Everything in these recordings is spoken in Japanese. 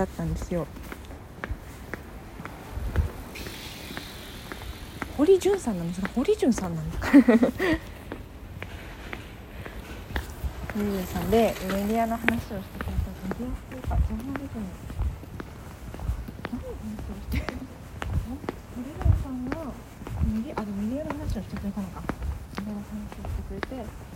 だったんですよ堀潤さんなんですが堀潤さんなんですか堀潤さんでメディアの話をしてくださったメディアっていうかジャーナリ何の話をしてるの堀潤さんがメディアあでメディアの話をしてくれたのかメディアの話をしてくれて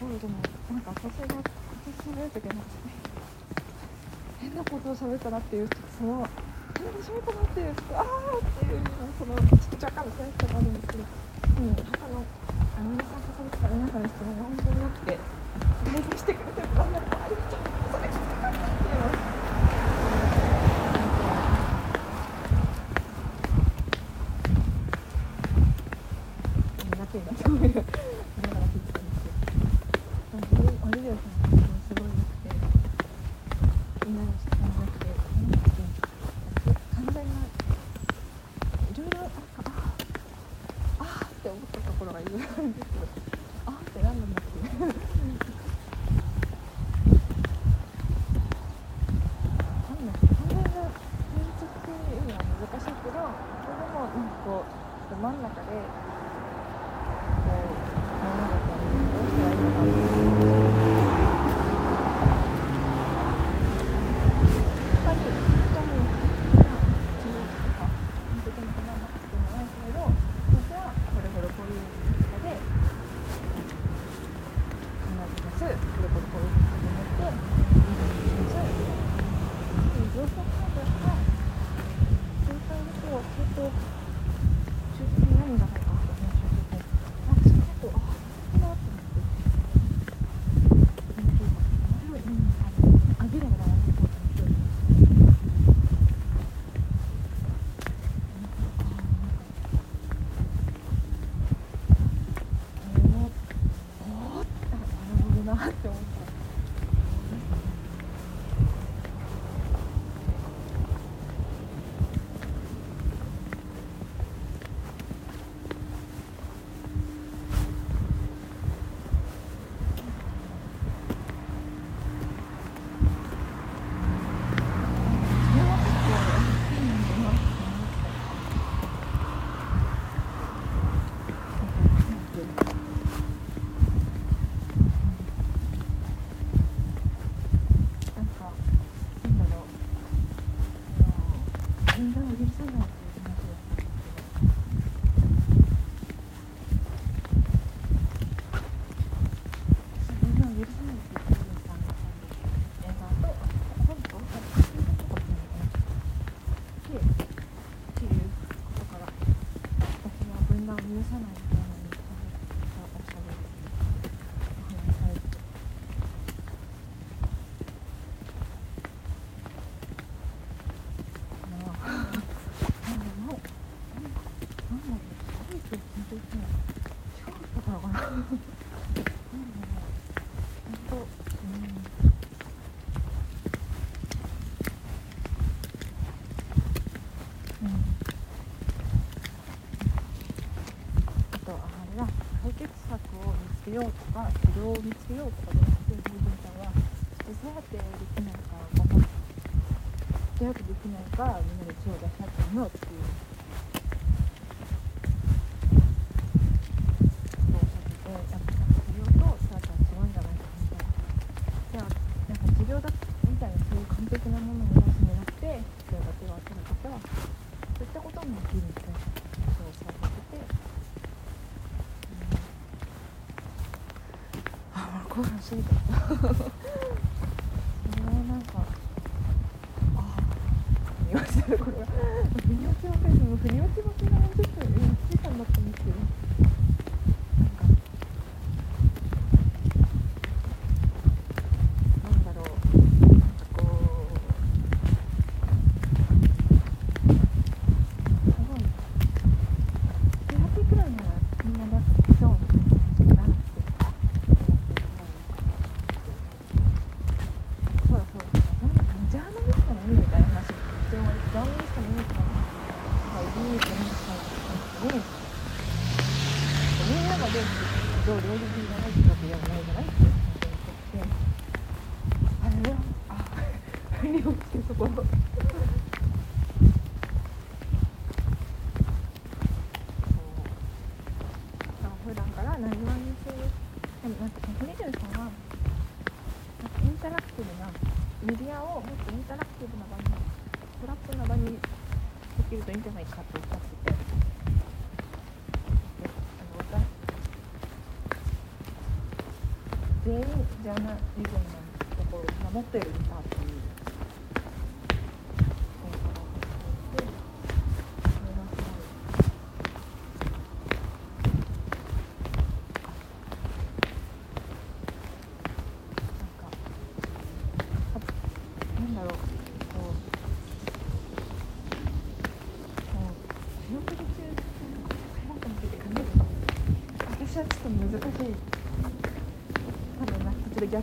ごいでもなんか私が私しゃべる時に変なことを喋ったなっていうその変なこと喋ったなっていうああっていうそのちょっと若干の悔しさがあるんですけどうん他のアメリカの方々皆さんの質問が本当によくて代表してくれてるありがとう。真ん中でけようとか治療を見つけようとかでは必要に文ちは子育てできないか分かんないてできないかみんなでを出し合ってみようっていう興奮してきた それはなんかああ見ましたこれは腑 に落ちのペー腑に落ちまちょっと1時間だったんですけど全員ジャーナリズムのところを守っているんだっていう。私はちょっと難しい。de ya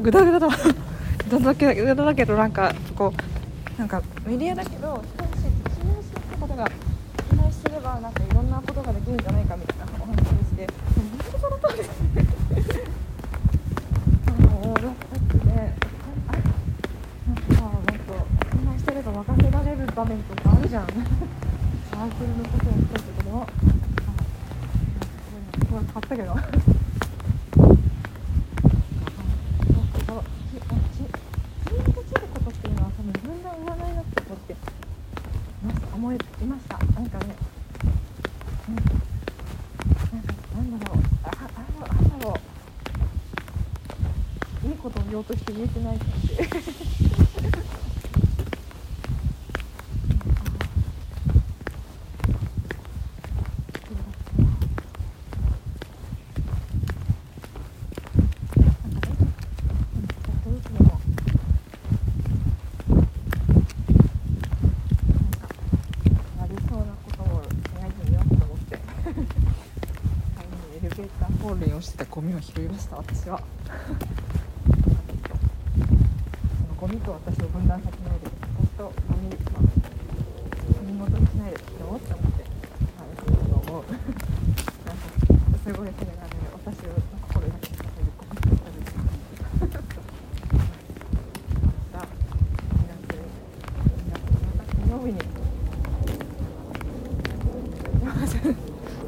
グダグダだグダだけグダだけどなんかこうなんかメディアだけど人に信用してたことが信頼すればなんかいろんなことができるんじゃないかみたいなお話でして本当その通りですねもうだってねなんかなんか信頼してれば任せられる場面とかあるじゃんサークルのことを一つでも。買ったけど自分落ちることっていうのはその自分が言わないなってことって思いましたなんかね、うん、なんかなんだろうああなんだろういいことを言おうとして言えてないってしてたゴミを拾いました私は ゴミと私を分断させないでとゴミ